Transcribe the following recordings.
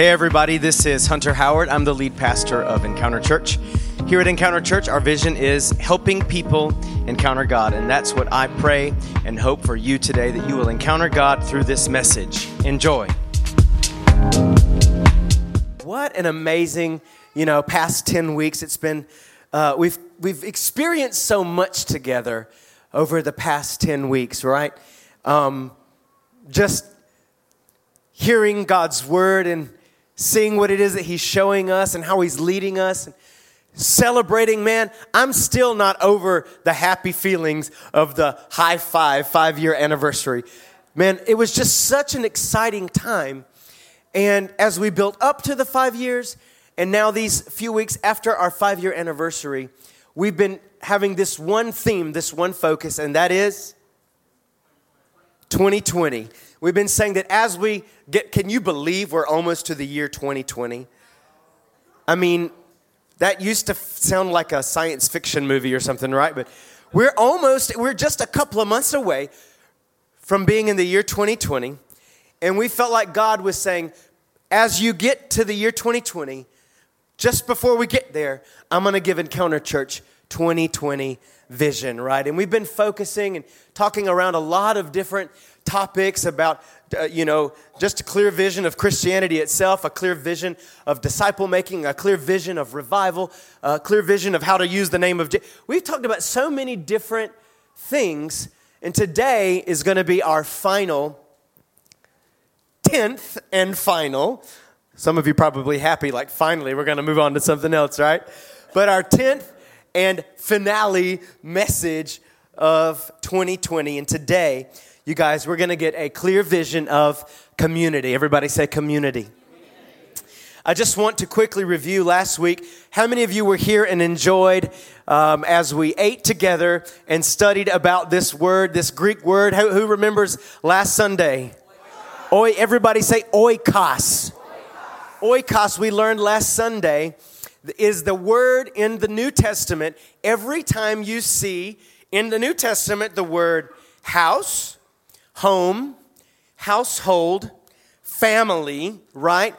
Hey, everybody, this is Hunter Howard. I'm the lead pastor of Encounter Church. Here at Encounter Church, our vision is helping people encounter God. And that's what I pray and hope for you today that you will encounter God through this message. Enjoy. What an amazing, you know, past 10 weeks. It's been, uh, we've, we've experienced so much together over the past 10 weeks, right? Um, just hearing God's word and seeing what it is that He's showing us and how He's leading us, And, celebrating, man, I'm still not over the happy feelings of the high five five year anniversary. Man, it was just such an exciting time. And as we built up to the five years, and now these few weeks after our five year anniversary, we've been having this one theme, this one focus, and that is 2020. We've been saying that as we get, can you believe we're almost to the year 2020? I mean, that used to sound like a science fiction movie or something, right? But we're almost, we're just a couple of months away from being in the year 2020. And we felt like God was saying, as you get to the year 2020, just before we get there, I'm going to give Encounter Church 2020 vision, right? And we've been focusing and talking around a lot of different topics about, uh, you know, just a clear vision of Christianity itself, a clear vision of disciple making, a clear vision of revival, a clear vision of how to use the name of. Je- We've talked about so many different things, and today is going to be our final, 10th and final. Some of you probably happy, like finally we're going to move on to something else, right? But our 10th and finale message of 2020. And today, you guys, we're going to get a clear vision of community. Everybody say community. I just want to quickly review last week. How many of you were here and enjoyed um, as we ate together and studied about this word, this Greek word? Who, who remembers last Sunday? Oi, everybody say oikos. Oikos, we learned last Sunday, is the word in the New Testament. Every time you see in the New Testament the word house, home, household, family, right?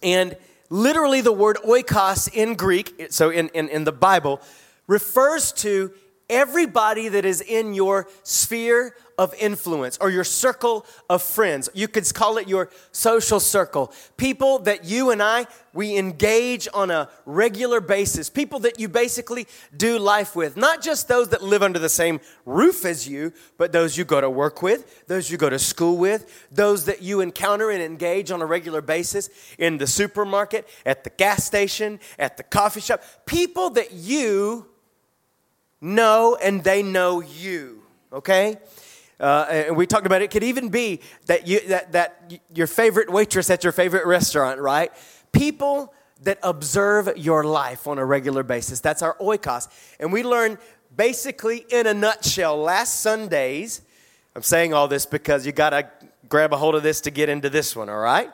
And literally, the word oikos in Greek, so in, in, in the Bible, refers to everybody that is in your sphere of influence or your circle of friends. You could call it your social circle. People that you and I, we engage on a regular basis. People that you basically do life with. Not just those that live under the same roof as you, but those you go to work with, those you go to school with, those that you encounter and engage on a regular basis in the supermarket, at the gas station, at the coffee shop. People that you know and they know you, okay? Uh, and we talked about it. it could even be that you that, that your favorite waitress at your favorite restaurant, right? People that observe your life on a regular basis. That's our oikos. And we learned basically in a nutshell last Sundays. I'm saying all this because you got to grab a hold of this to get into this one, all right?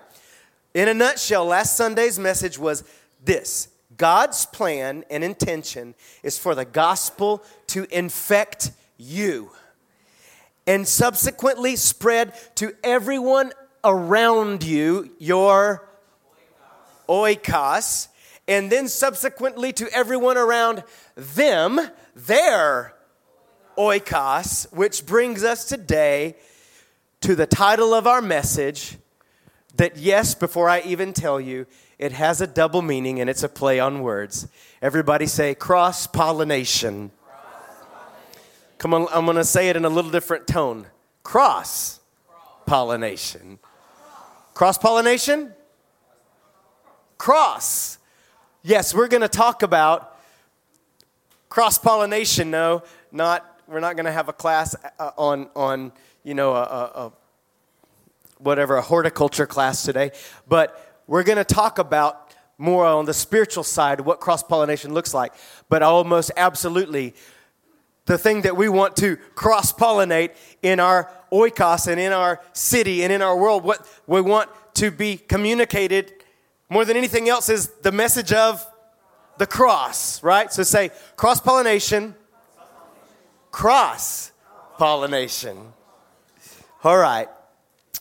In a nutshell, last Sunday's message was this God's plan and intention is for the gospel to infect you and subsequently spread to everyone around you your oikos, and then subsequently to everyone around them their oikos, which brings us today to the title of our message. That, yes, before I even tell you, it has a double meaning and it's a play on words. Everybody say cross pollination. Come on, I'm going to say it in a little different tone. Cross pollination. Cross pollination? Cross. Yes, we're going to talk about cross pollination. No, not we're not going to have a class uh, on on you know a, a, whatever a horticulture class today, but we're going to talk about more on the spiritual side what cross pollination looks like. But almost absolutely, the thing that we want to cross pollinate in our oikos and in our city and in our world, what we want to be communicated more than anything else is the message of the cross, right? So say cross pollination, cross pollination. All right.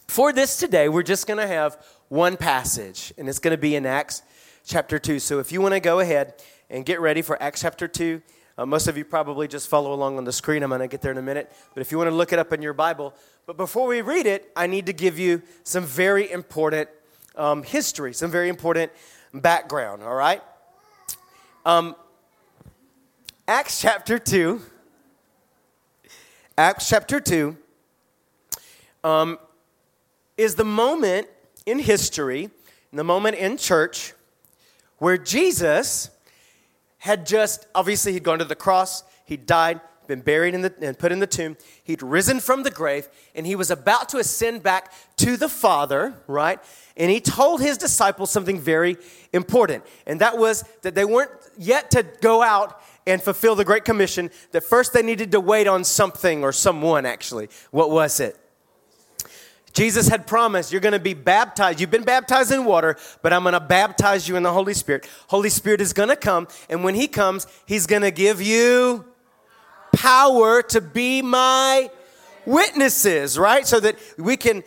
For this today, we're just going to have one passage, and it's going to be in Acts chapter 2. So if you want to go ahead and get ready for Acts chapter 2, uh, most of you probably just follow along on the screen. I'm going to get there in a minute. But if you want to look it up in your Bible, but before we read it, I need to give you some very important um, history, some very important background, all right? Um, Acts chapter 2. Acts chapter 2 um, is the moment in history, the moment in church, where Jesus had just, obviously, he'd gone to the cross, he died, been buried in the, and put in the tomb. He'd risen from the grave, and he was about to ascend back to the Father, right? And he told his disciples something very important, and that was that they weren't yet to go out and fulfill the Great Commission, that first they needed to wait on something or someone, actually. What was it? Jesus had promised you're going to be baptized. You've been baptized in water, but I'm going to baptize you in the Holy Spirit. Holy Spirit is going to come, and when He comes, He's going to give you power to be my witnesses, right? So that we can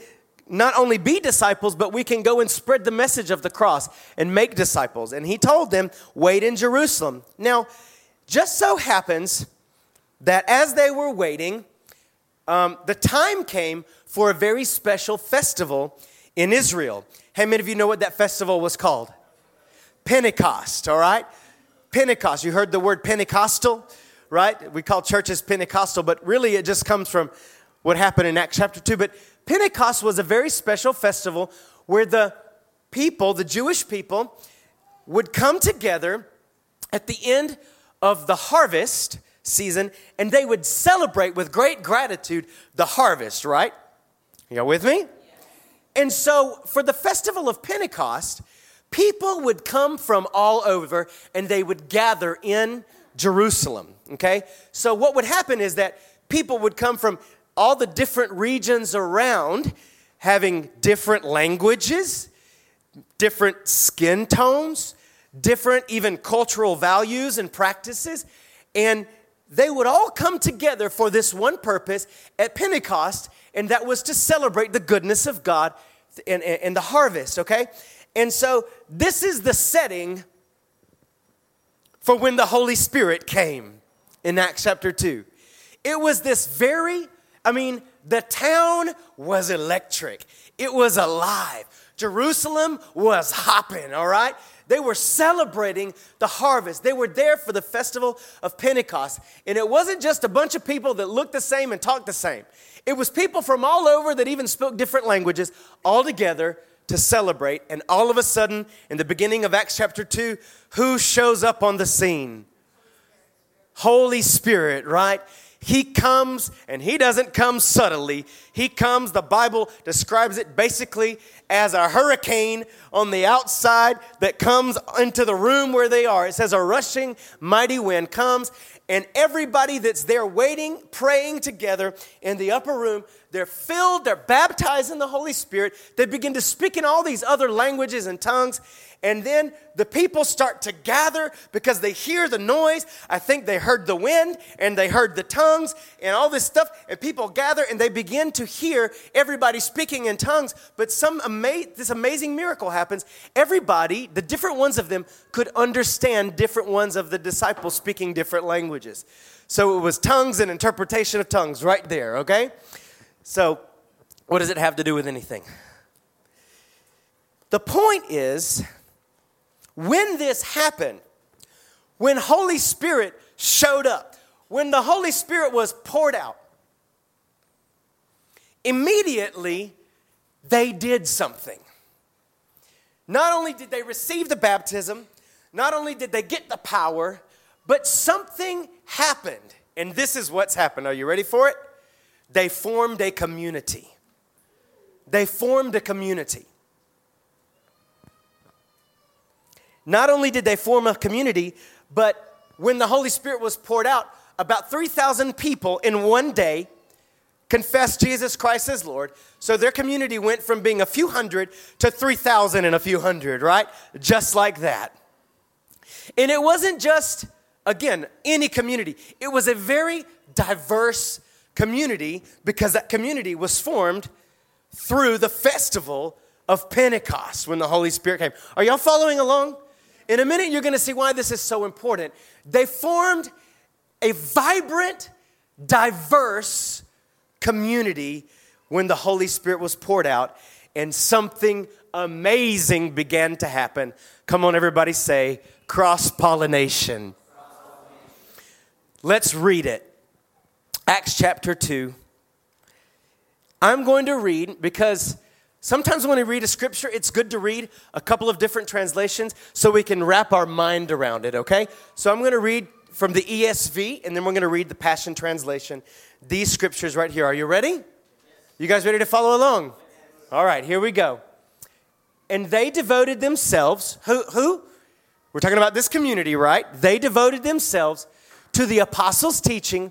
not only be disciples, but we can go and spread the message of the cross and make disciples. And He told them, wait in Jerusalem. Now, just so happens that as they were waiting, um, the time came for a very special festival in Israel. How many of you know what that festival was called? Pentecost, all right? Pentecost. You heard the word Pentecostal, right? We call churches Pentecostal, but really it just comes from what happened in Acts chapter 2. But Pentecost was a very special festival where the people, the Jewish people, would come together at the end of the harvest season and they would celebrate with great gratitude the harvest, right? You with me? And so for the festival of Pentecost, people would come from all over and they would gather in Jerusalem. Okay? So what would happen is that people would come from all the different regions around having different languages, different skin tones, different even cultural values and practices. And they would all come together for this one purpose at Pentecost and that was to celebrate the goodness of God and, the harvest, okay? And so this is the setting for when the Holy Spirit came in Acts chapter 2. It was this very, I mean, the town was electric, it was alive. Jerusalem was hopping, all right? They were celebrating the harvest. They were there for the festival of Pentecost. And it wasn't just a bunch of people that looked the same and talked the same. It was people from all over that even spoke different languages all together to celebrate. And all of a sudden, in the beginning of Acts chapter 2, who shows up on the scene? Holy Spirit, right? He comes and he doesn't come subtly. He comes, the Bible describes it basically as a hurricane on the outside that comes into the room where they are. It says a rushing mighty wind comes and everybody that's there waiting, praying together in the upper room, they're filled, they're baptized in the Holy Spirit. They begin to speak in all these other languages and tongues. And then the people start to gather because they hear the noise. I think they heard the wind and they heard the tongues and all this stuff. And people gather and they begin to hear everybody speaking in tongues. But some ama- this amazing miracle happens. Everybody, the different ones of them, could understand different ones of the disciples speaking different languages. So it was tongues and interpretation of tongues right there, okay? So, what does it have to do with anything? The point is, when this happened, when Holy Spirit showed up, when the Holy Spirit was poured out, immediately they did something. Not only did they receive the baptism, not only did they get the power, but something happened. And this is what's happened. Are you ready for it? They formed a community. They formed a community. Not only did they form a community, but when the Holy Spirit was poured out, about 3,000 people in one day confessed Jesus Christ as Lord. So their community went from being a few hundred to 3,000 and a few hundred, right? Just like that. And it wasn't just, again, any community, it was a very diverse community because that community was formed through the festival of Pentecost when the Holy Spirit came. Are y'all following along? In a minute, you're going to see why this is so important. They formed a vibrant, diverse community when the Holy Spirit was poured out, and something amazing began to happen. Come on, everybody, say cross pollination. Let's read it. Acts chapter 2. I'm going to read because sometimes when we read a scripture, it's good to read a couple of different translations so we can wrap our mind around it, okay? So I'm going to read from the ESV and then we're going to read the Passion Translation. These scriptures right here. Are you ready? You guys ready to follow along? All right, here we go. And they devoted themselves, who? who? We're talking about this community, right? They devoted themselves to the apostles' teaching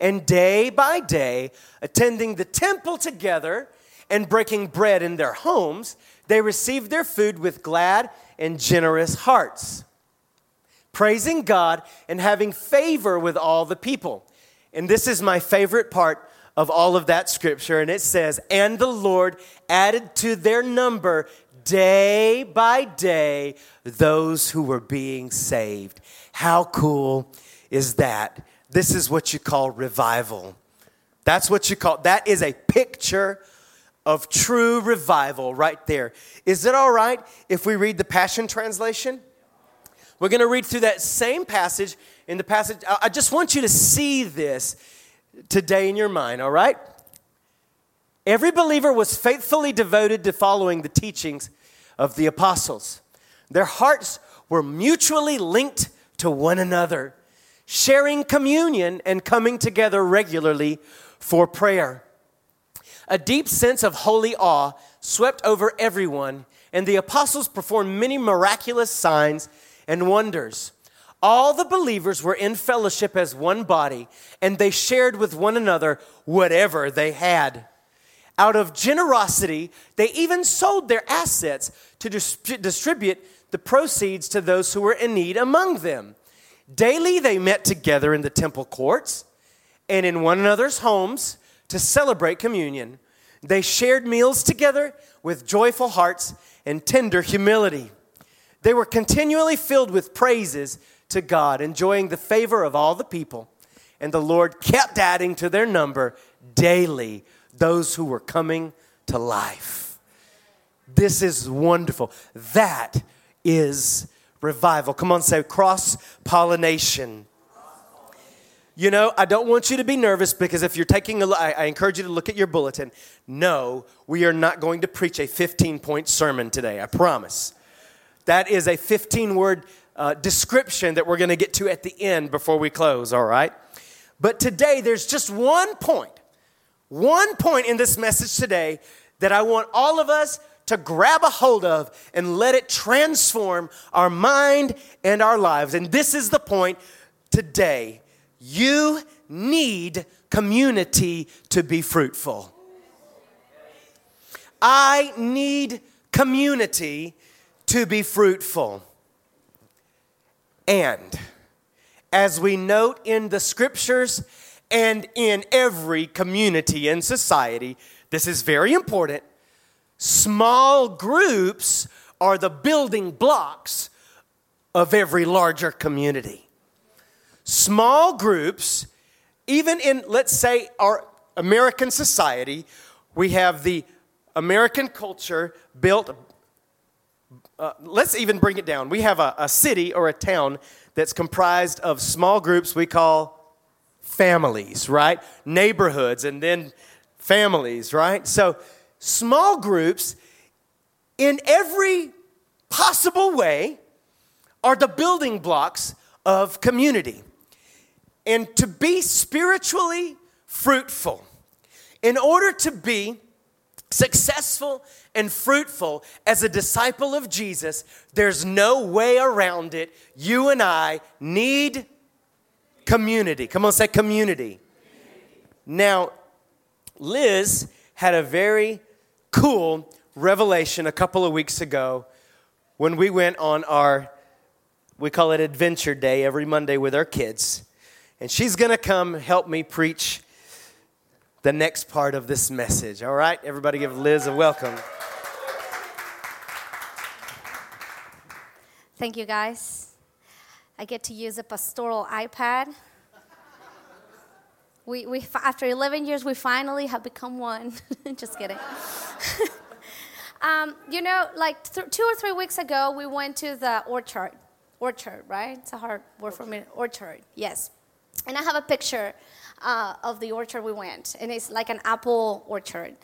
And day by day, attending the temple together and breaking bread in their homes, they received their food with glad and generous hearts, praising God and having favor with all the people. And this is my favorite part of all of that scripture. And it says, And the Lord added to their number day by day those who were being saved. How cool is that? This is what you call revival. That's what you call that is a picture of true revival right there. Is it all right if we read the Passion Translation? We're going to read through that same passage in the passage. I just want you to see this today in your mind, all right? Every believer was faithfully devoted to following the teachings of the apostles. Their hearts were mutually linked to one another, sharing communion and coming together regularly for prayer. A deep sense of holy awe swept over everyone, and the apostles performed many miraculous signs and wonders. All the believers were in fellowship as one body, and they shared with one another whatever they had. Out of generosity, they even sold their assets to dis- distribute the proceeds to those who were in need among them. Daily, they met together in the temple courts and in one another's homes to celebrate communion. They shared meals together with joyful hearts and tender humility. They were continually filled with praises to God, enjoying the favor of all the people. And the Lord kept adding to their number daily those who were coming to life. This is wonderful. That is revival. Come on, say cross pollination. You know, I don't want you to be nervous because if you're taking a look, I, I encourage you to look at your bulletin. No, we are not going to preach a 15 point sermon today, I promise. That is a 15 word uh, description that we're going to get to at the end before we close, all right? But today, there's just one point one point in this message today that I want all of us to grab a hold of and let it transform our mind and our lives. And this is the point today. You need community to be fruitful. I need community to be fruitful. And as we note in the scriptures, and in every community and society. This is very important. Small groups are the building blocks of every larger community. Small groups, even in, let's say, our American society, we have the American culture built. Uh, let's even bring it down. We have a, a city or a town that's comprised of small groups we call families, right? Neighborhoods and then families, right? So, small groups in every possible way are the building blocks of community. And to be spiritually fruitful, in order to be successful and fruitful as a disciple of Jesus, there's no way around it. You and I need community. Come on, say community. Now, Liz had a very cool revelation a couple of weeks ago when we went on our, we call it adventure day every Monday with our kids. And she's going to come help me preach the next part of this message. All right? Everybody give Liz a welcome. Thank you, guys. I get to use a pastoral iPad. We, we, after 11 years, we finally have become one. Just kidding. um, you know, like th- two or three weeks ago, we went to the orchard. Orchard, right? It's a hard word for me. Orchard, yes. And I have a picture uh, of the orchard we went, and it's like an apple orchard.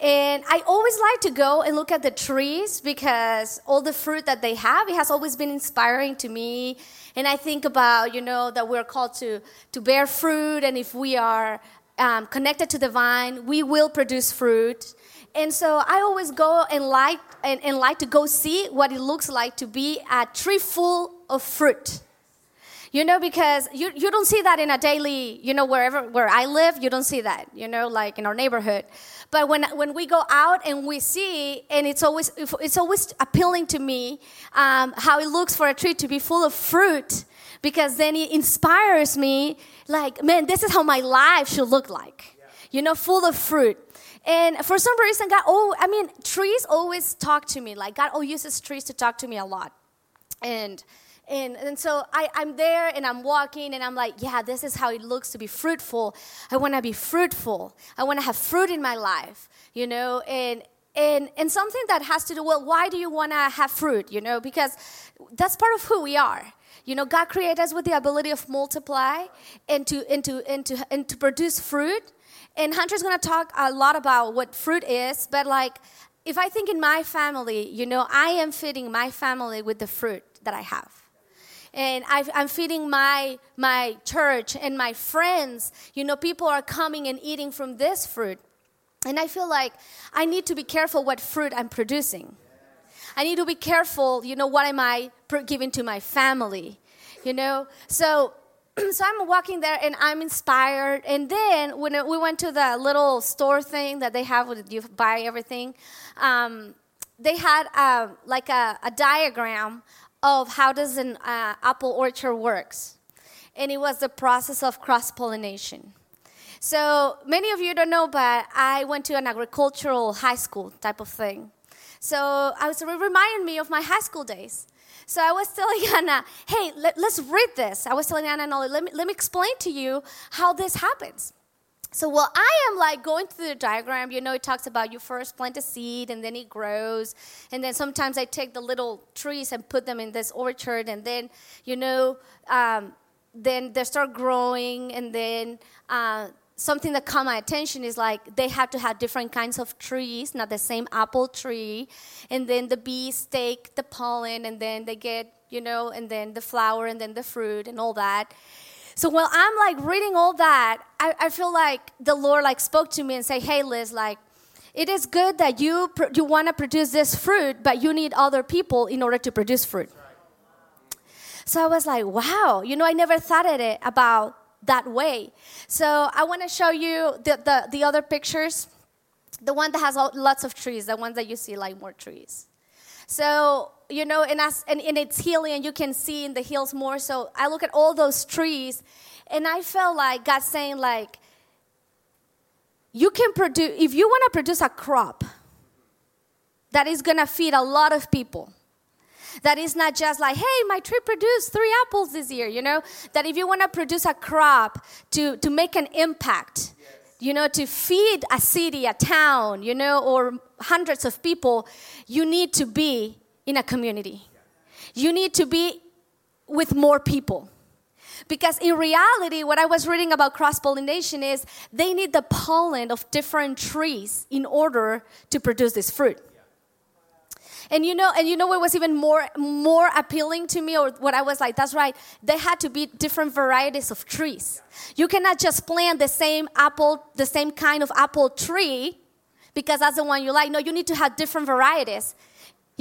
And I always like to go and look at the trees because all the fruit that they have, it has always been inspiring to me. And I think about, you know, that we're called to, to bear fruit, and if we are um, connected to the vine, we will produce fruit. And so I always go and like and, and like to go see what it looks like to be a tree full of fruit. You know, because you, you don't see that in a daily, you know, wherever where I live, you don't see that, you know, like in our neighborhood. But when, when we go out and we see, and it's always, it's always appealing to me um, how it looks for a tree to be full of fruit because then it inspires me like, man, this is how my life should look like, yeah. you know, full of fruit. And for some reason, God, oh, I mean, trees always talk to me. Like, God always uses trees to talk to me a lot. And and, and so I, I'm there and I'm walking and I'm like, yeah, this is how it looks to be fruitful. I want to be fruitful. I want to have fruit in my life, you know, and, and, and something that has to do, well, why do you want to have fruit, you know, because that's part of who we are. You know, God created us with the ability of multiply and to, and to, and to, and to produce fruit. And Hunter's going to talk a lot about what fruit is, but like, if I think in my family, you know, I am feeding my family with the fruit that I have and i am feeding my my church and my friends. You know, people are coming and eating from this fruit, and I feel like I need to be careful what fruit I'm producing. I need to be careful. You know, what am I giving to my family? You know, so so I'm walking there and I'm inspired. And then when we went to the little store thing that they have where you buy everything, um, they had uh, like a, a, diagram of how does an uh, apple orchard works and it was the process of cross-pollination so many of you don't know but i went to an agricultural high school type of thing so i was it reminded me of my high school days so I was telling Anna, hey, let, us read this. I was telling Anna, no, let me, let me explain to you how this happens. So while I am like going through the diagram, you know, it talks about you first plant a seed and then it grows. And then sometimes I take the little trees and put them in this orchard and then, you know, um, then they start growing and then uh, something that caught my attention is like they have to have different kinds of trees, not the same apple tree. And then the bees take the pollen and then they get, you know, and then the flower and then the fruit and all that. So while I'm like reading all that, I, I feel like the Lord like spoke to me and say, "Hey, Liz, like." It is good that you you want to produce this fruit, but you need other people in order to produce fruit. So I was like, wow, you know, I never thought of it eh, about that way. So I want to show you the, the, the, other pictures. The one that has lots of trees, the ones that you see like more trees. So you know, and, as, and, and it's hilly and you can see in the hills more. So I look at all those trees and I felt like God saying, like, you can produce, if you want to produce a crop that is to feed a lot of people, that is not just like, hey, my tree produced three apples this year, you know? That if you want to produce a crop to, to make an impact, you know, to feed a city, a town, you know, or hundreds of people, you need to be in a community. You need to be with more people. Because in reality, what I was reading about cross pollination is they need the pollen of different trees in order to produce this fruit. And you know, and you know what was even more more appealing to me, or what I was like, that's right. They had to be different varieties of trees. You cannot just plant the same apple, the same kind of apple tree because that's the one you like. No, you need to have different varieties.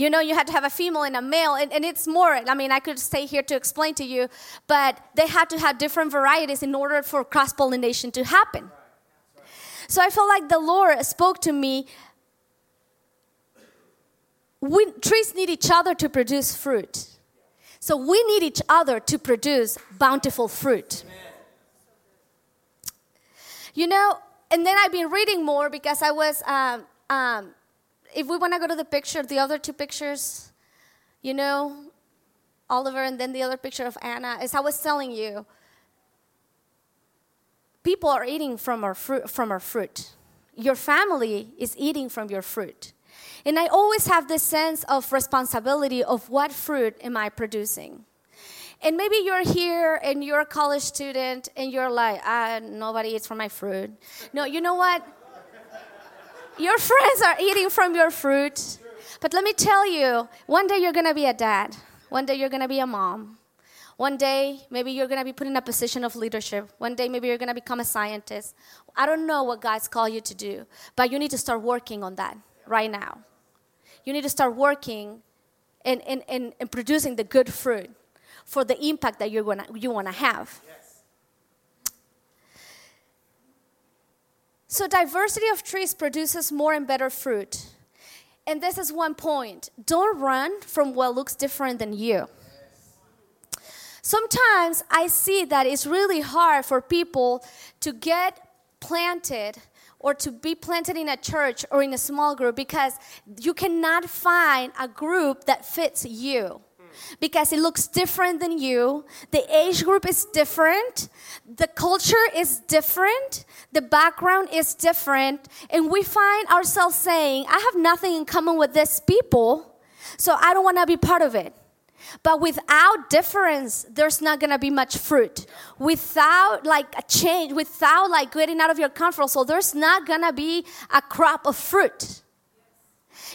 You know, you had to have a female and a male, and, and it's more. I mean, I could stay here to explain to you, but they had to have different varieties in order for cross pollination to happen. So I felt like the Lord spoke to me. We, trees need each other to produce fruit. So we need each other to produce bountiful fruit. You know, and then I've been reading more because I was um, um, if we want to go to the picture, the other two pictures, you know, Oliver and then the other picture of Anna, as I was telling you, people are eating from our fruit. From our fruit. Your family is eating from your fruit. And I always have this sense of responsibility of what fruit am I producing. And maybe you're here and you're a college student and you're like, ah, nobody eats from my fruit. No, you know what? Your friends are eating from your fruit. But let me tell you, one day you're going to be a dad. One day you're going to be a mom. One day, maybe you're going to be put in a position of leadership. One day, maybe you're going to become a scientist. I don't know what God's called you to do, but you need to start working on that right now. You need to start working and, and, and, producing the good fruit for the impact that you're gonna, you want to have. So, diversity of trees produces more and better fruit. And this is one point don't run from what looks different than you. Sometimes I see that it's really hard for people to get planted or to be planted in a church or in a small group because you cannot find a group that fits you because it looks different than you. The age group is different. The culture is different. The background is different. And we find ourselves saying, I have nothing in common with these people, so I don't want to be part of it. But without difference, there's not gonna be much fruit. Without like a change, without like getting out of your comfort zone, there's not gonna be a crop of fruit.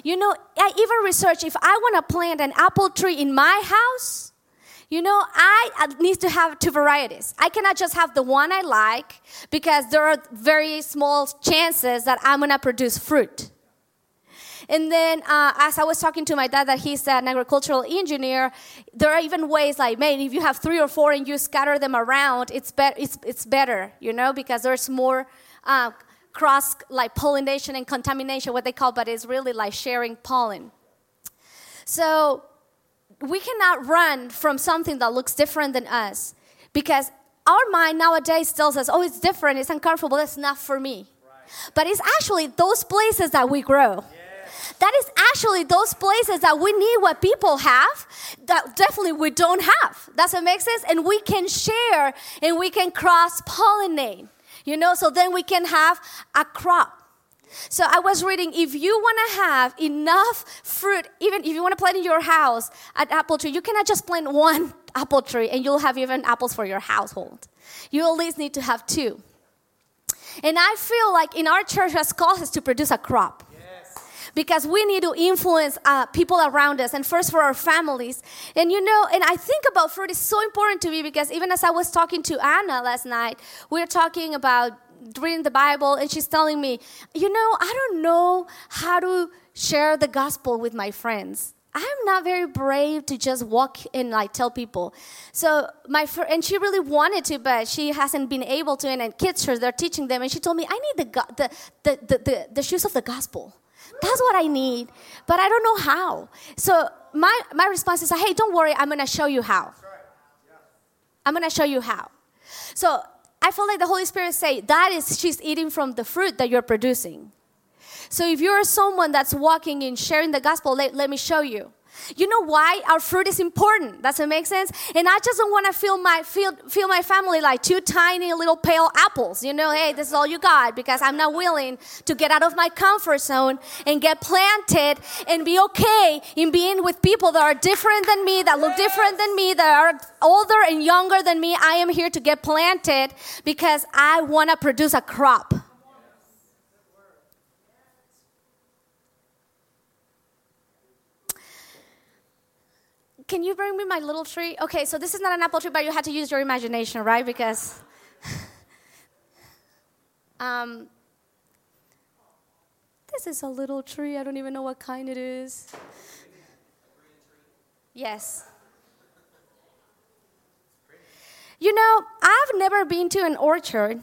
You know, I even research if I want to plant an apple tree in my house, you know, I need to have two varieties. I cannot just have the one I like because there are very small chances that I'm going to produce fruit. And then, uh, as I was talking to my dad, that he's an agricultural engineer, there are even ways like, man, if you have three or four and you scatter them around, it's, be- it's, it's better, you know, because there's more uh, cross like pollination and contamination, what they call, but it's really like sharing pollen. So we cannot run from something that looks different than us because our mind nowadays tells us, oh, it's different, it's uncomfortable, that's not for me. Right. But it's actually those places that we grow. That is actually those places that we need what people have that definitely we don't have. Does it make sense? And we can share and we can cross pollinate you know, so then we can have a crop. So I was reading if you want to have enough fruit, even if you want to plant in your house an apple tree, you cannot just plant one apple tree and you'll have even apples for your household. You at least need to have two. And I feel like in our church has called us to produce a crop because we need to influence uh, people around us and first for our families. And you know, and I think about fruit is so important to me because even as I was talking to Anna last night, we were talking about reading the Bible, and she's telling me, you know, I don't know how to share the gospel with my friends. I'm not very brave to just walk and like tell people. So my fr- and she really wanted to, but she hasn't been able to. And, and kids, her, they're teaching them, and she told me, I need the, go- the, the, the, the, the shoes of the gospel. That's what I need, but I don't know how. So my, my response is, hey, don't worry, I'm gonna show you how. I'm gonna show you how. So I feel like the Holy Spirit say that is she's eating from the fruit that you're producing. So if you're someone that's walking in sharing the gospel, let, let me show you. You know why our fruit is important? Does it make sense? And I just don't want to feel my feel, feel my family like two tiny little pale apples. You know, hey, this is all you got because I'm not willing to get out of my comfort zone and get planted and be okay in being with people that are different than me, that look different than me, that are older and younger than me. I am here to get planted because I want to produce a crop. Can you bring me my little tree? Okay, so this is not an apple tree, but you had to use your imagination, right? Because um, this is a little tree? I don't even know what kind it is. Yes. You know, I've never been to an orchard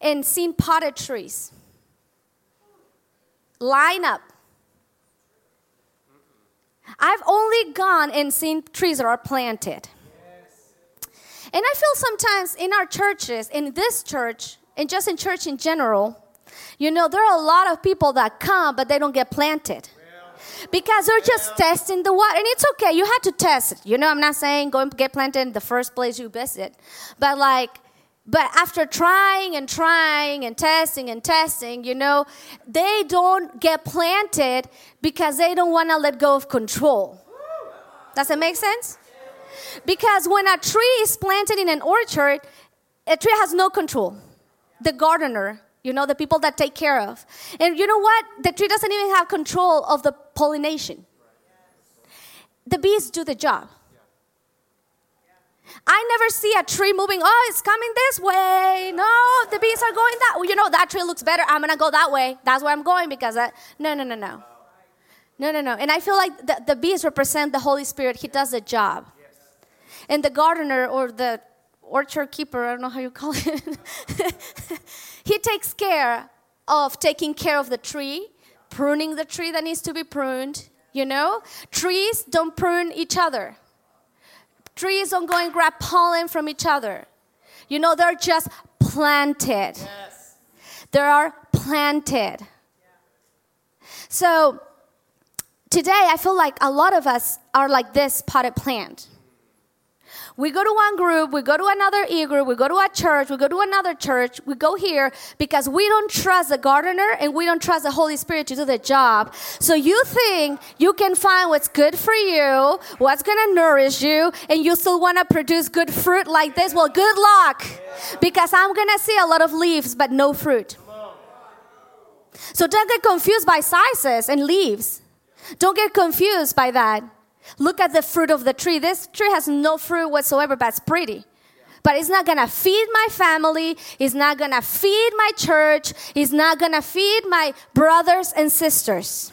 and seen potted trees line up. I've only gone and seen trees that are planted. And I feel sometimes in our churches, in this church, and just in church in general, you know, there are a lot of people that come, but they don't get planted. Because they're just testing the water. And it's okay, you have to test it. You know, I'm not saying go and get planted in the first place you visit. But like, but after trying and trying and testing and testing, you know, they don't get planted because they don't want to let go of control. Does it make sense? Because when a tree is planted in an orchard, a tree has no control. The gardener, you know, the people that take care of. And you know what? The tree doesn't even have control of the pollination. The bees do the job. I never see a tree moving. Oh, it's coming this way. No, the bees are going that way. You know, that tree looks better. I'm going to go that way. That's where I'm going because. No, no, no, no. No, no, no. And I feel like the, the bees represent the Holy Spirit. He does the job. And the gardener or the orchard keeper, I don't know how you call it, he takes care of taking care of the tree, pruning the tree that needs to be pruned. You know, trees don't prune each other. Trees don't go and grab pollen from each other. You know, they're just planted. Yes. They are planted. So today, I feel like a lot of us are like this potted plant. We go to one group, we go to another e group, we go to a church, we go to another church, we go here because we don't trust the gardener and we don't trust the Holy Spirit to do the job. So you think you can find what's good for you, what's going to nourish you, and you still want to produce good fruit like this? Well, good luck because I'm going to see a lot of leaves but no fruit. So don't get confused by sizes and leaves. Don't get confused by that. Look at the fruit of the tree. This tree has no fruit whatsoever, but it's pretty. But it's not gonna feed my family, it's not gonna feed my church, it's not gonna feed my brothers and sisters.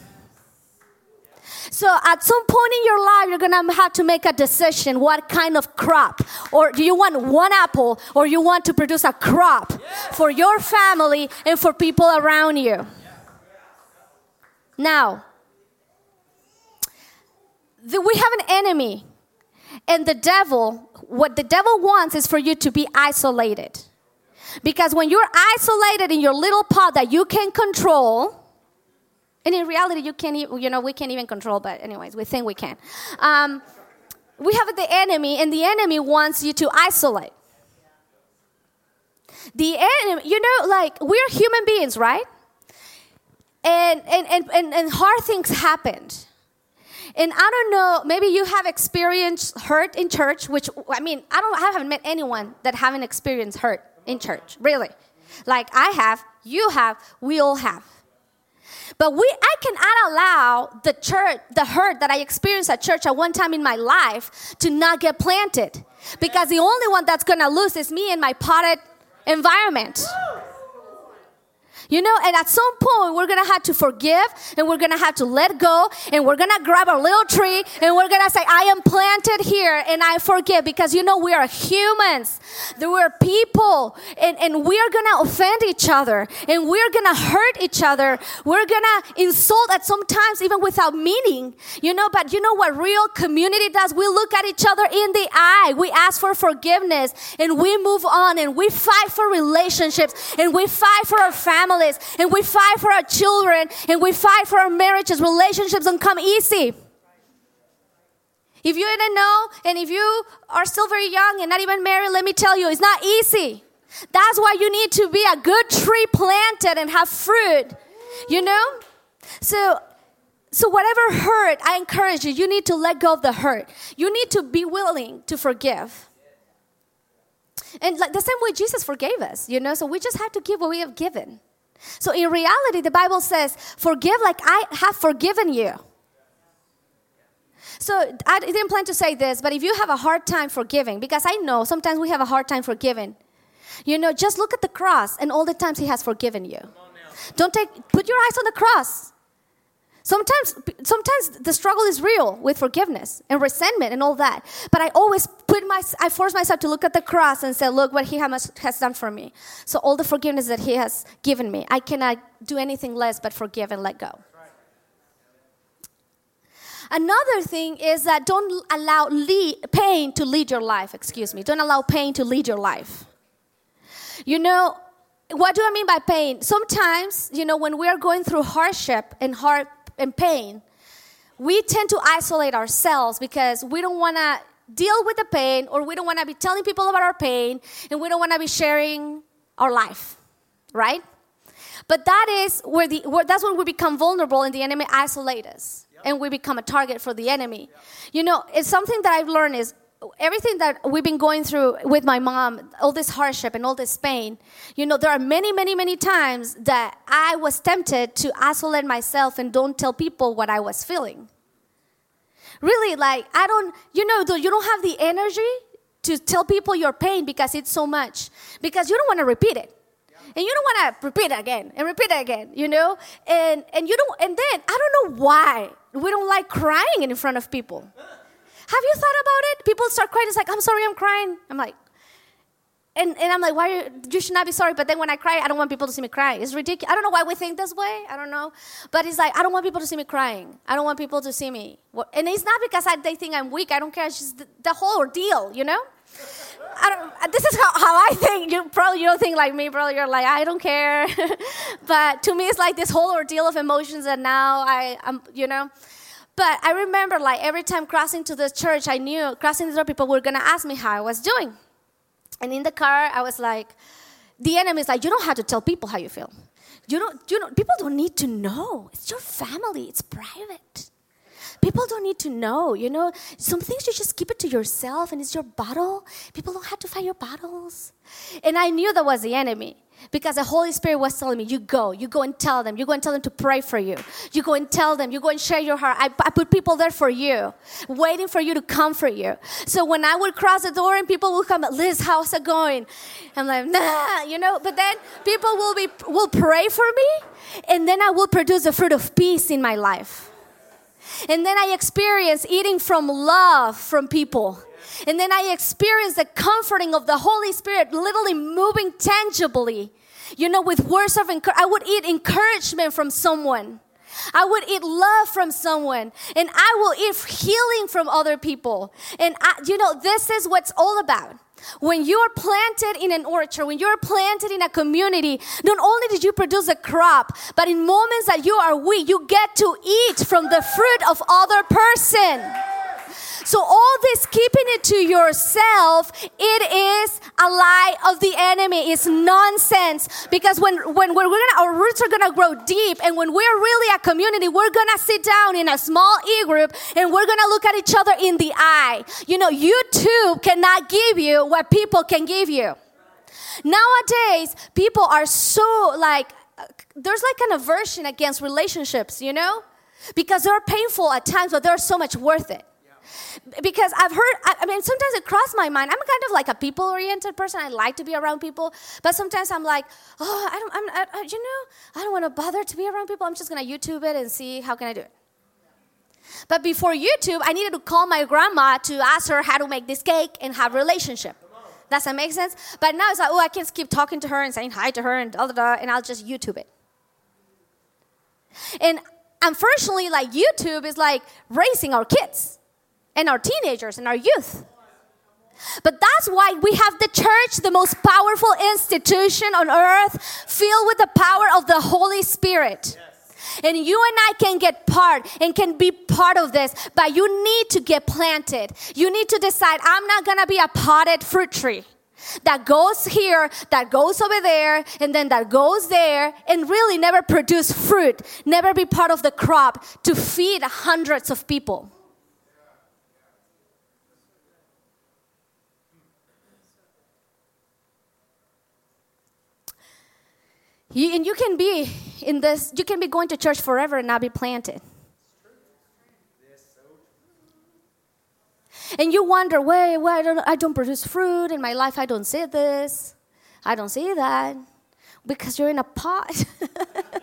So at some point in your life, you're gonna have to make a decision what kind of crop. Or do you want one apple or you want to produce a crop for your family and for people around you? Now, we have an enemy. And the devil, what the devil wants is for you to be isolated. Because when you're isolated in your little pot that you can control, and in reality, you can't, you know, we can't even control, but anyways, we think we can. Um, we have the enemy, and the enemy wants you to isolate. The enemy, you know, like we're human beings, right? And, and, and, and, and hard things happened. And I don't know, maybe you have experienced hurt in church, which I mean, I don't I haven't met anyone that haven't experienced hurt in church, really. Like I have, you have, we all have. But we I cannot allow the church, the hurt that I experienced at church at one time in my life to not get planted. Because the only one that's gonna lose is me and my potted environment. You know, and at some point, we're to have to forgive and we're to have to let go and we're to grab our little tree and we're to say, I am planted here and I forgive because, you know, we are humans. Were people and, and we are to offend each other and we're to hurt each other. We're to insult at sometimes even without meaning, you know, but you know what real community does? We look at each other in the eye. We ask for forgiveness and we move on and we fight for relationships and we fight for our family and we fight for our children and we fight for our marriages. Relationships don't come easy. If you didn't know, and if you are still very young and not even married, let me tell you, it's not easy. That's why you need to be a good tree planted and have fruit. You know? So so whatever hurt, I encourage you, you need to let go of the hurt. You need to be willing to forgive. And like the same way Jesus forgave us, you know, so we just have to give what we have given. So in reality, the Bible says, forgive like I have forgiven you. So I didn't plan to say this, but if you have a hard time forgiving, because I know sometimes we have a hard time forgiving, you know, just look at the cross and all the times He has forgiven you. Don't take, put your eyes on the cross. Sometimes, sometimes the struggle is real with forgiveness and resentment and all that. But I always put my, I force myself to look at the cross and say, look what he has, done for me. So all the forgiveness that he has given me, I cannot do anything less but forgive and let go. Another thing is that don't allow lead, pain to lead your life. Excuse me. Don't allow pain to lead your life. You know, what do I mean by pain? Sometimes, you know, when we are going through hardship and hard and pain, we tend to isolate ourselves because we don't want to deal with the pain or we don't want to be telling people about our pain and we don't want to be sharing our life, right? But that is where the where, that's when we become vulnerable and the enemy isolates us and we become a target for the enemy. You know, it's something that I've learned is everything that we've been going through with my mom, all this hardship and all this pain, you know, there are many, many, many times that I was tempted to isolate myself and don't tell people what I was feeling. Really, like, I don't, you know, you don't have the energy to tell people your pain because it's so much, because you don't want to repeat it. And you don't want to repeat it again and repeat it again, you know? And, and you don't, and then I don't know why we don't like crying in front of people. Have you thought about it? People start crying. It's like, I'm sorry, I'm crying. I'm like, and, and I'm like, why you, you should not be sorry. But then when I cry, I don't want people to see me cry. It's ridiculous. I don't know why we think this way. I don't know. But it's like, I don't want people to see me crying. I don't want people to see me. And it's not because I, they think I'm weak. I don't care. It's just the, the whole ordeal, you know? This is how, how I think. You probably you don't think like me, bro. You're like, I don't care. but to me, it's like this whole ordeal of emotions that now I, I'm, you know. But I remember like every time crossing to the church, I knew crossing the door, people were gonna ask me how I was doing. And in the car, I was like, the enemy is like, you don't have to tell people how you feel. You don't, you know, people don't need to know. It's your family. It's private. People don't need to know, you know. Some things you just keep it to yourself and it's your battle. People don't have to fight your battles. And I knew that was the enemy because the Holy Spirit was telling me, you go, you go and tell them, you go and tell them to pray for you. You go and tell them, you go and share your heart. I, I put people there for you, waiting for you to comfort you. So when I would cross the door and people will come, Liz, how's it going? I'm like, nah, you know, but then people will be, will pray for me and then I will produce the fruit of peace in my life. And then I experience eating from love from people. And then I experience the comforting of the Holy Spirit literally moving tangibly, you know, with words of encouragement. I would eat encouragement from someone. I would eat love from someone and I will eat healing from other people. And I, you know, this is what's all about. When you are planted in an orchard, when you're planted in a community, not only did you produce a crop, but in moments that you are weak, you get to eat from the fruit of other person. So all this keeping it to yourself, it is a lie of the enemy. It's nonsense. Because when, when we're gonna, our roots are gonna grow deep, and when we're really a community, we're gonna sit down in a small e group and we're gonna look at each other in the eye. You know, YouTube cannot give you what people can give you. Nowadays, people are so like, there's like an aversion against relationships, you know? Because they're painful at times, but they're so much worth it because I've heard, I, mean, sometimes it crossed my mind. I'm kind of like a people oriented person. I like to be around people. But sometimes I'm like, oh, I don't, I'm, I, I, you know, I don't want to bother to be around people. I'm just going to YouTube it and see how can I do it. But before YouTube, I needed to call my grandma to ask her how to make this cake and have relationship. Does that make sense? But now it's like, oh, I can keep talking to her and saying hi to her and da da da, and I'll just YouTube it. And unfortunately, like YouTube is like raising our kids and our teenagers and our youth. But that's why we have the church, the most powerful institution on earth, filled with the power of the Holy Spirit. And you and I can get part and can be part of this, but you need to get planted. You need to decide, I'm not gonna be a potted fruit tree that goes here, that goes over there, and then that goes there, and really never produce fruit, never be part of the crop to feed hundreds of people. You, and you can be in this, you can be going to church forever and not be planted. And you wonder, wait, why I don't, I don't produce fruit in my life? I don't see this. I don't see that. Because you're in a pot.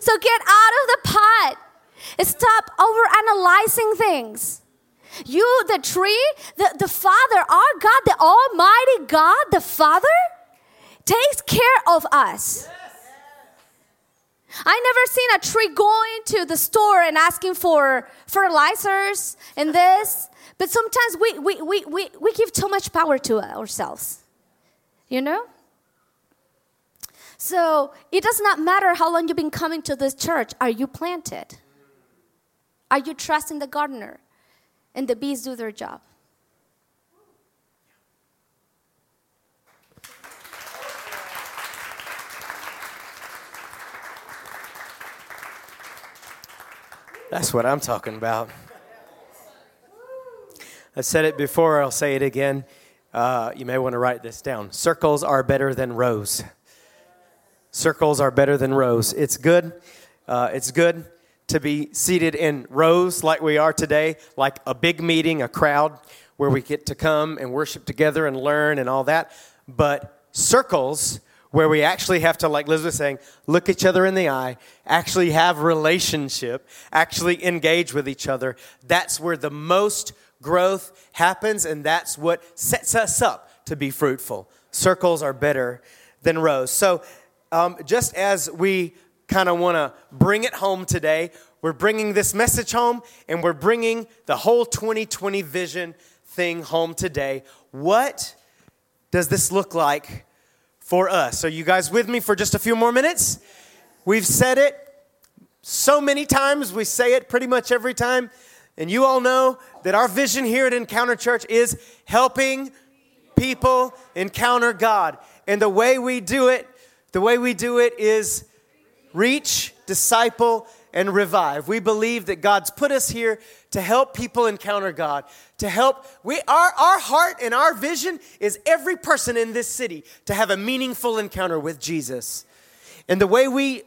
So get out of the pot. Stop over analyzing things. You, the tree, the, the Father, our God, the Almighty God, the Father, takes care of us. I never seen a tree going to the store and asking for fertilizers and this. But sometimes we, we, we, we, we give too much power to ourselves. You know? So it does not matter how long you've been coming to this church. Are you planted? Are you trusting the gardener? And the bees do their job. That's what I'm talking about. I said it before, I'll say it again. Uh, you may want to write this down. Circles are better than rows. Circles are better than rows. It's good. Uh, it's good to be seated in rows like we are today, like a big meeting, a crowd where we get to come and worship together and learn and all that. But circles where we actually have to, like Liz was saying, look each other in the eye, actually have relationship, actually engage with each other. That's where the most growth happens, and that's what sets us up to be fruitful. Circles are better than rows. So, um, just as we kind of want to bring it home today, we're bringing this message home, and we're bringing the whole 2020 vision thing home today. What does this look like for us. Are you guys with me for just a few more minutes? We've said it so many times, we say it pretty much every time. And you all know that our vision here at Encounter Church is helping people encounter God. And the way we do it, the way we do it is reach, disciple, and revive. We believe that God's put us here to help people encounter God, to help we our our heart and our vision is every person in this city to have a meaningful encounter with Jesus. And the way we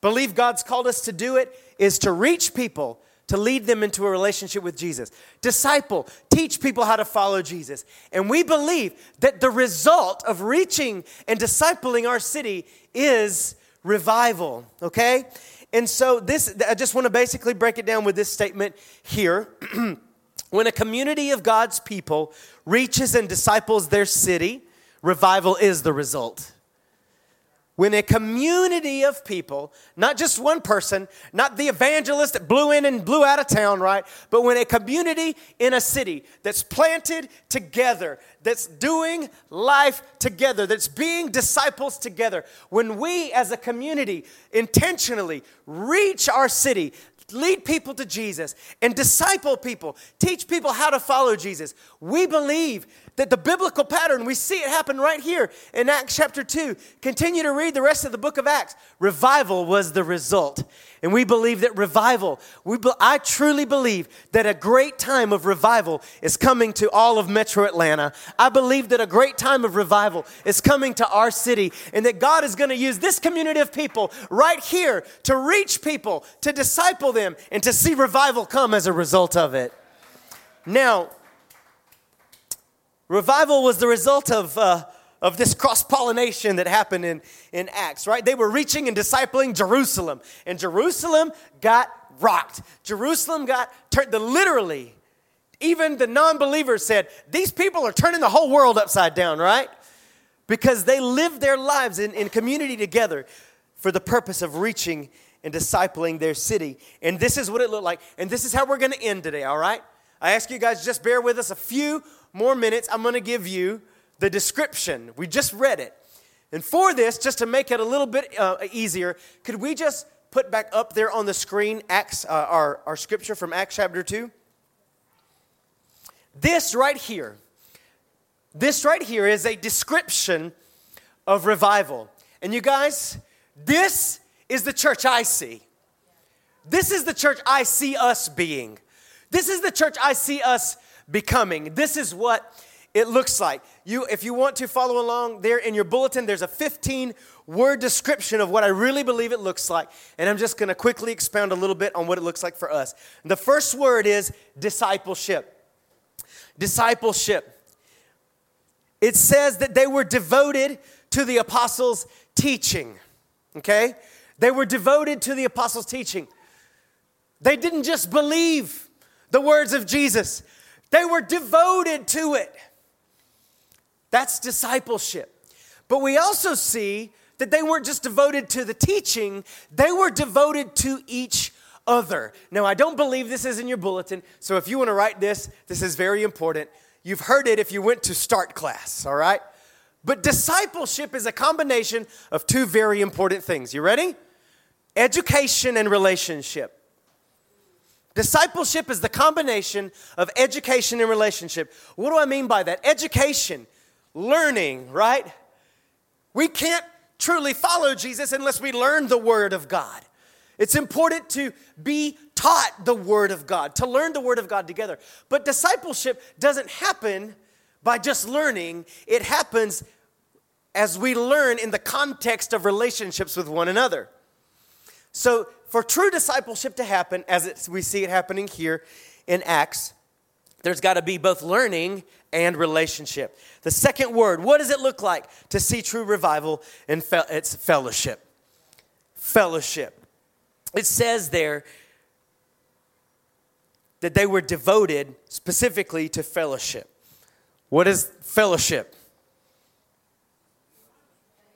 believe God's called us to do it is to reach people, to lead them into a relationship with Jesus. Disciple, teach people how to follow Jesus. And we believe that the result of reaching and discipling our city is revival, okay? And so this I just want to basically break it down with this statement here. when a community of God's people reaches and disciples their city, revival is the result. When a community of people, not just one person, not the evangelist that blew in and blew out of town, right? But when a community in a city that's planted together, that's doing life together, that's being disciples together, when we as a community intentionally reach our city, lead people to Jesus and disciple people, teach people how to follow Jesus, we believe that the biblical pattern, we see it happen right here in Acts chapter 2. Continue to read the rest of the book of Acts. Revival was the result. And we believe that revival, we, I truly believe that a great time of revival is coming to all of Metro Atlanta. I believe that a great time of revival is coming to our city and that God is going to use this community of people right here to reach people, to disciple them, and to see revival come as a result of it. Now, Revival was the result of, uh, of this cross pollination that happened in, in Acts, right? They were reaching and discipling Jerusalem, and Jerusalem got rocked. Jerusalem got turned, the, literally, even the non believers said, These people are turning the whole world upside down, right? Because they lived their lives in, in community together for the purpose of reaching and discipling their city. And this is what it looked like. And this is how we're going to end today, all right? I ask you guys just bear with us a few more minutes, I'm going to give you the description. We just read it. And for this, just to make it a little bit uh, easier, could we just put back up there on the screen Acts, uh, our, our scripture from Acts chapter 2? This right here, this right here is a description of revival. And you guys, this is the church I see. This is the church I see us being. This is the church I see us becoming. This is what it looks like. You, if you want to follow along there in your bulletin, there's a 15 word description of what I really believe it looks like. And I'm just going to quickly expound a little bit on what it looks like for us. The first word is discipleship. Discipleship. It says that they were devoted to the apostles' teaching. Okay? They were devoted to the apostles' teaching. They didn't just believe the words of Jesus, they were devoted to it. That's discipleship. But we also see that they weren't just devoted to the teaching, they were devoted to each other. Now, I don't believe this is in your bulletin, so if you want to write this, this is very important. You've heard it if you went to start class, all right? But discipleship is a combination of two very important things. You ready? Education and relationship. Discipleship is the combination of education and relationship. What do I mean by that? Education, learning, right? We can't truly follow Jesus unless we learn the Word of God. It's important to be taught the Word of God, to learn the Word of God together. But discipleship doesn't happen by just learning, it happens as we learn in the context of relationships with one another. So, for true discipleship to happen, as we see it happening here in Acts, there's got to be both learning and relationship. The second word, what does it look like to see true revival? And fe- it's fellowship. Fellowship. It says there that they were devoted specifically to fellowship. What is fellowship?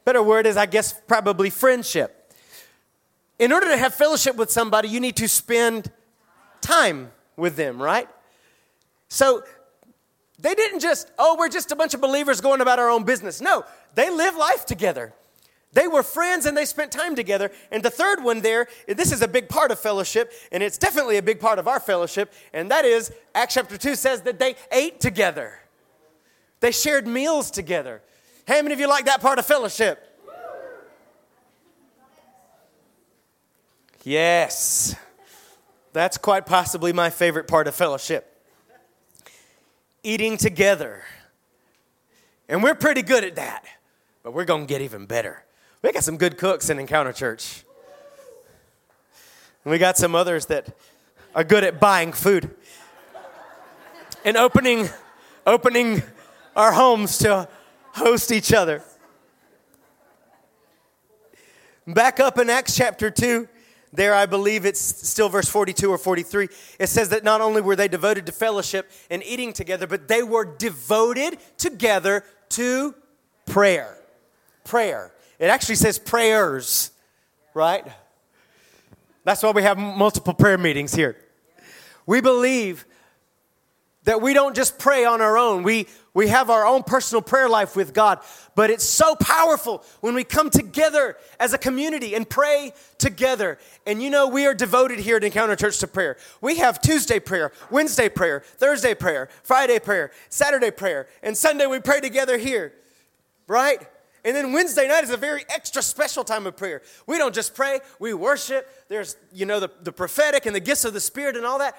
Better word is, I guess, probably friendship. In order to have fellowship with somebody, you need to spend time with them, right? So they didn't just, oh, we're just a bunch of believers going about our own business. No, they live life together. They were friends and they spent time together. And the third one there, this is a big part of fellowship, and it's definitely a big part of our fellowship, and that is Acts chapter 2 says that they ate together. They shared meals together. How many of you like that part of fellowship? Yes. That's quite possibly my favorite part of fellowship. Eating together. And we're pretty good at that, but we're going to get even better. We got some good cooks in Encounter Church. And we got some others that are good at buying food and opening opening our homes to host each other. Back up in Acts chapter 2, there I believe it's still verse 42 or 43. It says that not only were they devoted to fellowship and eating together, but they were devoted together to prayer. Prayer. It actually says prayers, right? That's why we have multiple prayer meetings here. We believe that we don't just pray on our own. We, we have our own personal prayer life with God, but it's so powerful when we come together as a community and pray together. And you know, we are devoted here at Encounter Church to prayer. We have Tuesday prayer, Wednesday prayer, Thursday prayer, Friday prayer, Saturday prayer, and Sunday we pray together here, right? And then Wednesday night is a very extra special time of prayer. We don't just pray, we worship. There's, you know, the, the prophetic and the gifts of the Spirit and all that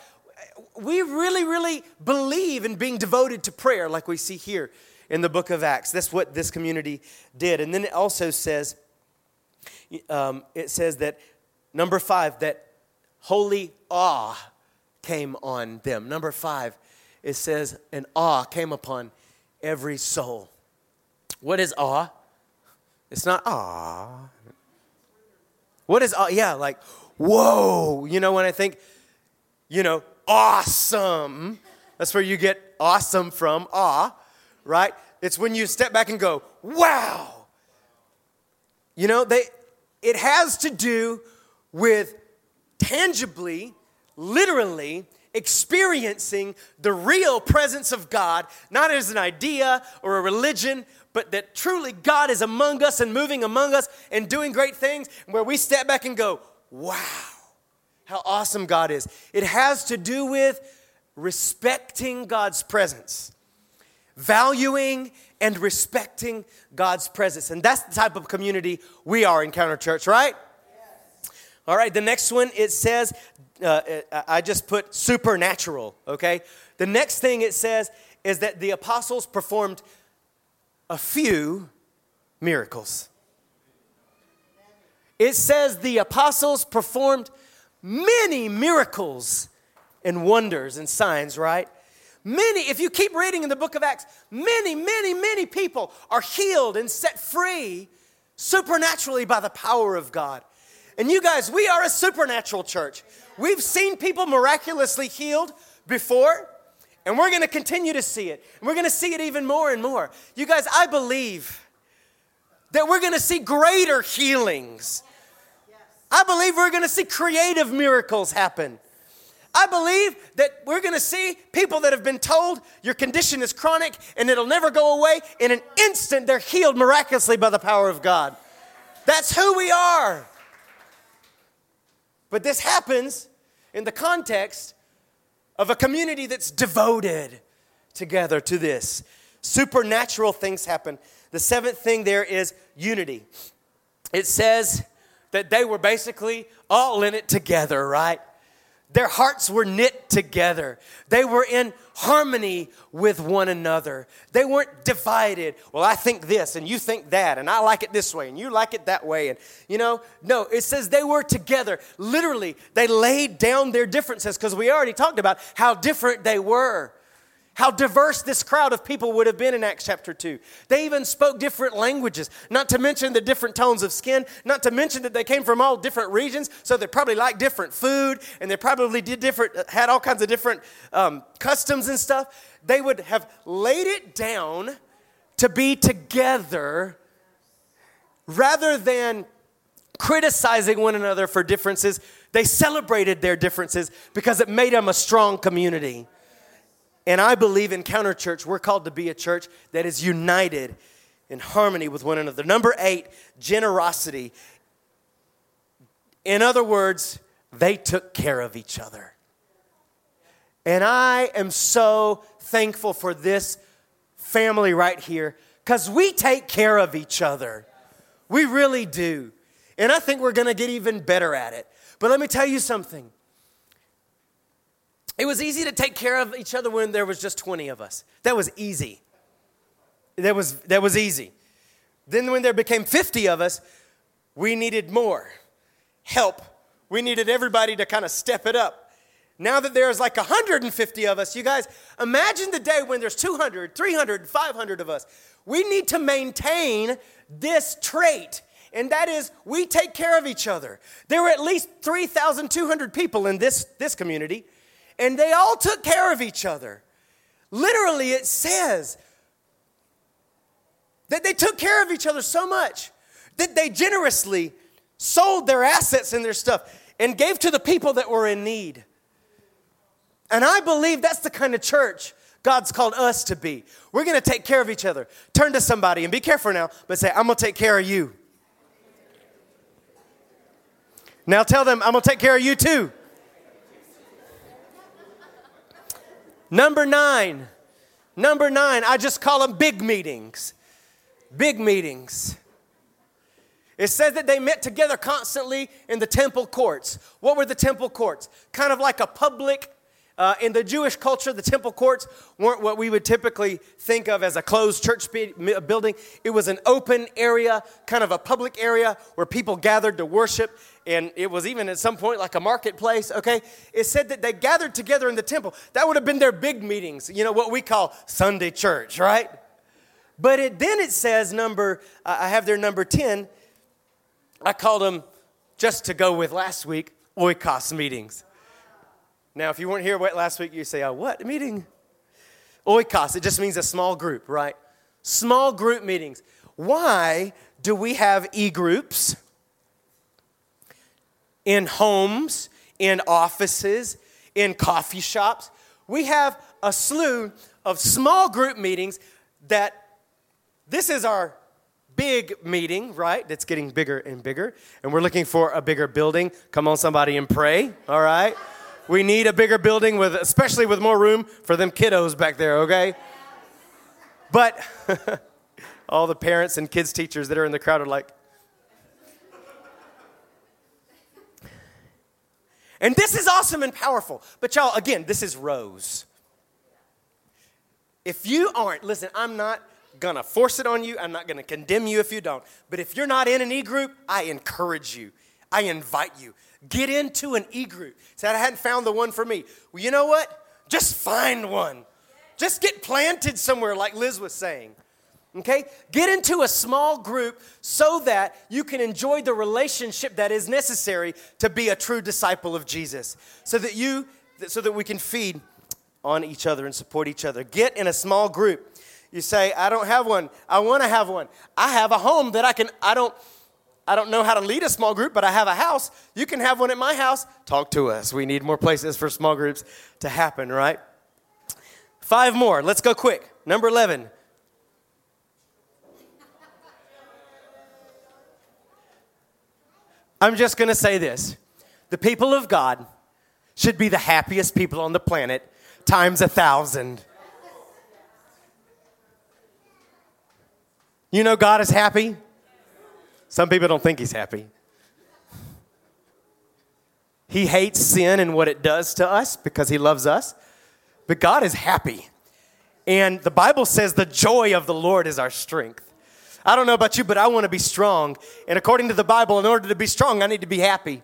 we really, really believe in being devoted to prayer, like we see here in the book of Acts. That's what this community did. And then it also says, um, it says that, number five, that holy awe came on them. Number five, it says, an awe came upon every soul. What is awe? It's not awe. What is awe? Yeah, like, whoa. You know, when I think, you know, awesome. That's where you get awesome from, awe, right? It's when you step back and go, wow. You know, they it has to do with tangibly, literally experiencing the real presence of God, not as an idea or a religion, but that truly God is among us and moving among us and doing great things, where we step back and go, wow how awesome God is. It has to do with respecting God's presence, valuing and respecting God's presence. And that's the type of community we are Encounter Church, right? Yes. All right, the next one it says, uh, I just put supernatural, okay? The next thing it says is that the apostles performed a few miracles. It says the apostles performed many miracles and wonders and signs, right? Many, if you keep reading in the book of Acts, many, many, many people are healed and set free supernaturally by the power of God. And you guys, we are a supernatural church. We've seen people miraculously healed before, and we're to continue to see it. And we're to see it even more and more. You guys, I believe that we're to see greater healings. I believe we're going to see creative miracles happen. I believe that we're going to see people that have been told your condition is chronic and it'll never go away. In an instant, they're healed miraculously by the power of God. That's who we are. But this happens in the context of a community that's devoted together to this. Supernatural things happen. The seventh thing there is unity. It says that they were basically all in it together, right? Their hearts were knit together. They were in harmony with one another. They weren't divided. Well, I think this and you think that, and I like it this way and you like it that way. And, you know, no, it says they were together. Literally, they laid down their differences because we already talked about how different they were how diverse this crowd of people would have been in Acts chapter 2. They even spoke different languages, not to mention the different tones of skin, not to mention that they came from all different regions, so they probably liked different food, and they probably did different, had all kinds of different um, customs and stuff. They would have laid it down to be together rather than criticizing one another for differences. They celebrated their differences because it made them a strong community. And I believe Encounter Church, we're called to be a church that is united in harmony with one another. Number eight, generosity. In other words, they took care of each other. And I am so thankful for this family right here because we take care of each other. We really do. And I think we're going to get even better at it. But let me tell you something it was easy to take care of each other when there was just 20 of us. That was easy. That was, that was easy. Then when there became 50 of us, we needed more help. We needed everybody to kind of step it up. Now that there's like 150 of us, you guys, imagine the day when there's 200, 300, 500 of us. We need to maintain this trait, and that is we take care of each other. There were at least 3,200 people in this, this community and they all took care of each other. Literally, it says that they took care of each other so much that they generously sold their assets and their stuff and gave to the people that were in need. And I believe that's the kind of church God's called us to be. We're gonna take care of each other. Turn to somebody and be careful now, but say, I'm gonna take care of you. Now tell them, I'm gonna take care of you too. Number nine, number nine, I just call them big meetings. Big meetings. It says that they met together constantly in the temple courts. What were the temple courts? Kind of like a public, uh, in the Jewish culture, the temple courts weren't what we would typically think of as a closed church building. It was an open area, kind of a public area where people gathered to worship and it was even at some point like a marketplace, okay? It said that they gathered together in the temple. That would have been their big meetings, you know, what we call Sunday church, right? But it, then it says, number, I have their number 10. I called them, just to go with last week, oikos meetings. Now, if you weren't here last week, you say, oh, what meeting? Oikos, it just means a small group, right? Small group meetings. Why do we have e groups? in homes, in offices, in coffee shops. We have a slew of small group meetings that this is our big meeting, right? That's getting bigger and bigger. And we're looking for a bigger building. Come on, somebody, and pray, all right? We need a bigger building with especially with more room for them kiddos back there, okay? But all the parents and kids teachers that are in the crowd are like, And this is awesome and powerful. But y'all, again, this is rows. If you aren't, listen, I'm not gonna force it on you. I'm not gonna condemn you if you don't. But if you're not in an e group, I encourage you. I invite you. Get into an e group. Said I hadn't found the one for me. Well, you know what? Just find one. Just get planted somewhere, like Liz was saying. Okay? Get into a small group so that you can enjoy the relationship that is necessary to be a true disciple of Jesus. So that you so that we can feed on each other and support each other. Get in a small group. You say, "I don't have one. I want to have one. I have a home that I can I don't I don't know how to lead a small group, but I have a house. You can have one at my house. Talk to us. We need more places for small groups to happen, right? Five more. Let's go quick. Number 11. I'm just going to say this the people of God should be the happiest people on the planet times a thousand. You know, God is happy. Some people don't think He's happy. He hates sin and what it does to us because He loves us. But God is happy. And the Bible says the joy of the Lord is our strength. I don't know about you, but I want to be strong. And according to the Bible, in order to be strong, I need to be happy.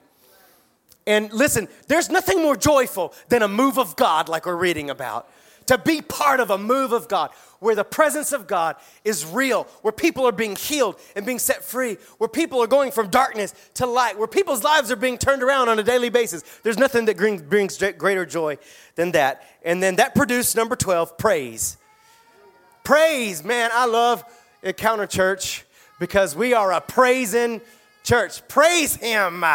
And listen, there's nothing more joyful than a move of God like we're reading about. To be part of a move of God where the presence of God is real, where people are being healed and being set free, where people are going from darkness to light, where people's lives are being turned around on a daily basis. There's nothing that brings greater joy than that. And then that produced number 12, praise. Praise, man, I love Encounter Church because we are a praising church. Praise Him.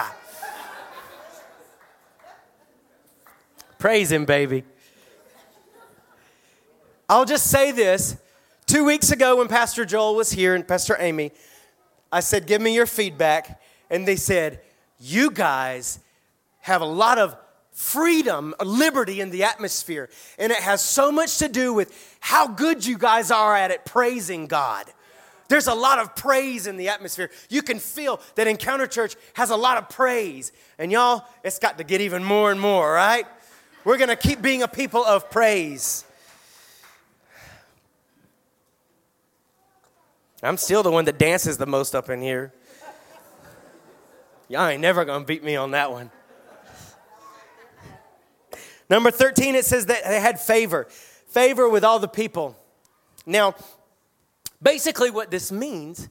Praise Him, baby. I'll just say this. Two weeks ago, when Pastor Joel was here and Pastor Amy, I said, Give me your feedback. And they said, You guys have a lot of freedom, liberty in the atmosphere. And it has so much to do with how good you guys are at it praising God. There's a lot of praise in the atmosphere. You can feel that Encounter Church has a lot of praise. And y'all, it's got to get even more and more, right? We're to keep being a people of praise. I'm still the one that dances the most up in here. Y'all ain't never gonna beat me on that one. Number 13, it says that they had favor, favor with all the people. Now, basically, what this means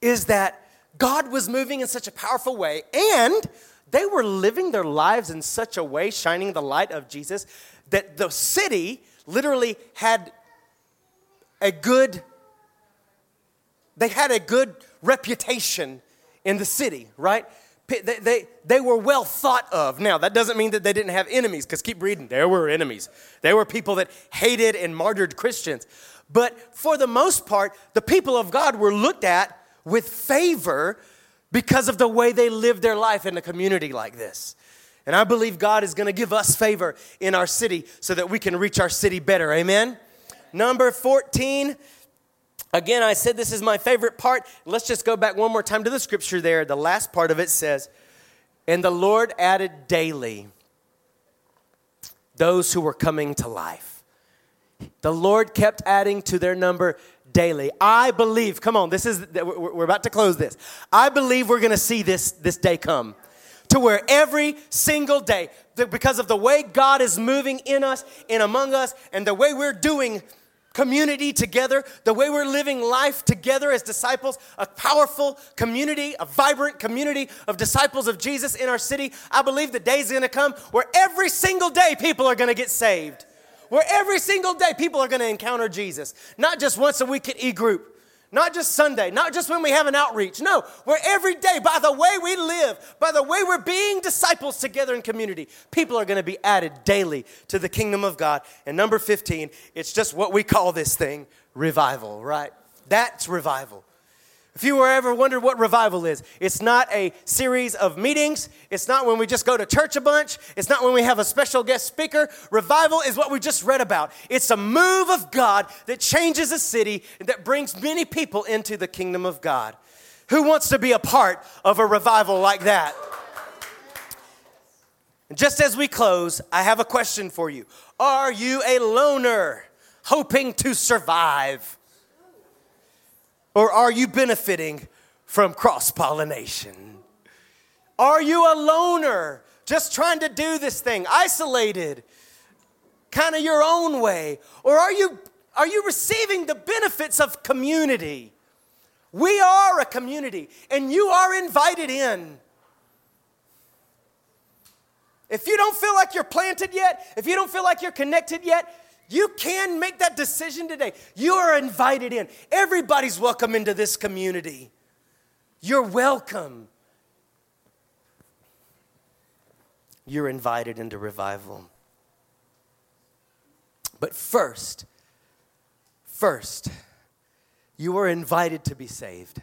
is that God was moving in such a powerful way, and they were living their lives in such a way, shining the light of Jesus, that the city literally had a good they had a good reputation in the city, right? They, they, they were well thought of. Now, that doesn't mean that they didn't have enemies, because keep reading. There were enemies. There were people that hated and martyred Christians. But for the most part, the people of God were looked at with favor because of the way they lived their life in a community like this. And I believe God is going to give us favor in our city so that we can reach our city better. Amen? Number 14 Again, I said this is my favorite part. Let's just go back one more time to the scripture there. The last part of it says, And the Lord added daily those who were coming to life. The Lord kept adding to their number daily. I believe, come on, this is, we're about to close this. I believe we're gonna see this, this day come to where every single day, because of the way God is moving in us and among us and the way we're doing community together, the way we're living life together as disciples, a powerful community, a vibrant community of disciples of Jesus in our city. I believe the day's gonna come where every single day people are gonna get saved. Where every single day people are gonna encounter Jesus. Not just once a week at e group, not just Sunday, not just when we have an outreach. No, we're every day, by the way we live, by the way we're being disciples together in community, people are going to be added daily to the kingdom of God. And number 15, it's just what we call this thing revival, right? That's revival. If you were ever wondered what revival is, it's not a series of meetings. It's not when we just go to church a bunch. It's not when we have a special guest speaker. Revival is what we just read about. It's a move of God that changes a city and that brings many people into the kingdom of God. Who wants to be a part of a revival like that? And just as we close, I have a question for you. Are you a loner hoping to survive? Or are you benefiting from cross pollination? Are you a loner just trying to do this thing, isolated, kind of your own way? Or are you Are you receiving the benefits of community? We are a community, and you are invited in. If you don't feel like you're planted yet, if you don't feel like you're connected yet, you can make that decision today. You are invited in. Everybody's welcome into this community. You're welcome. You're invited into revival. But first, first, you are invited to be saved.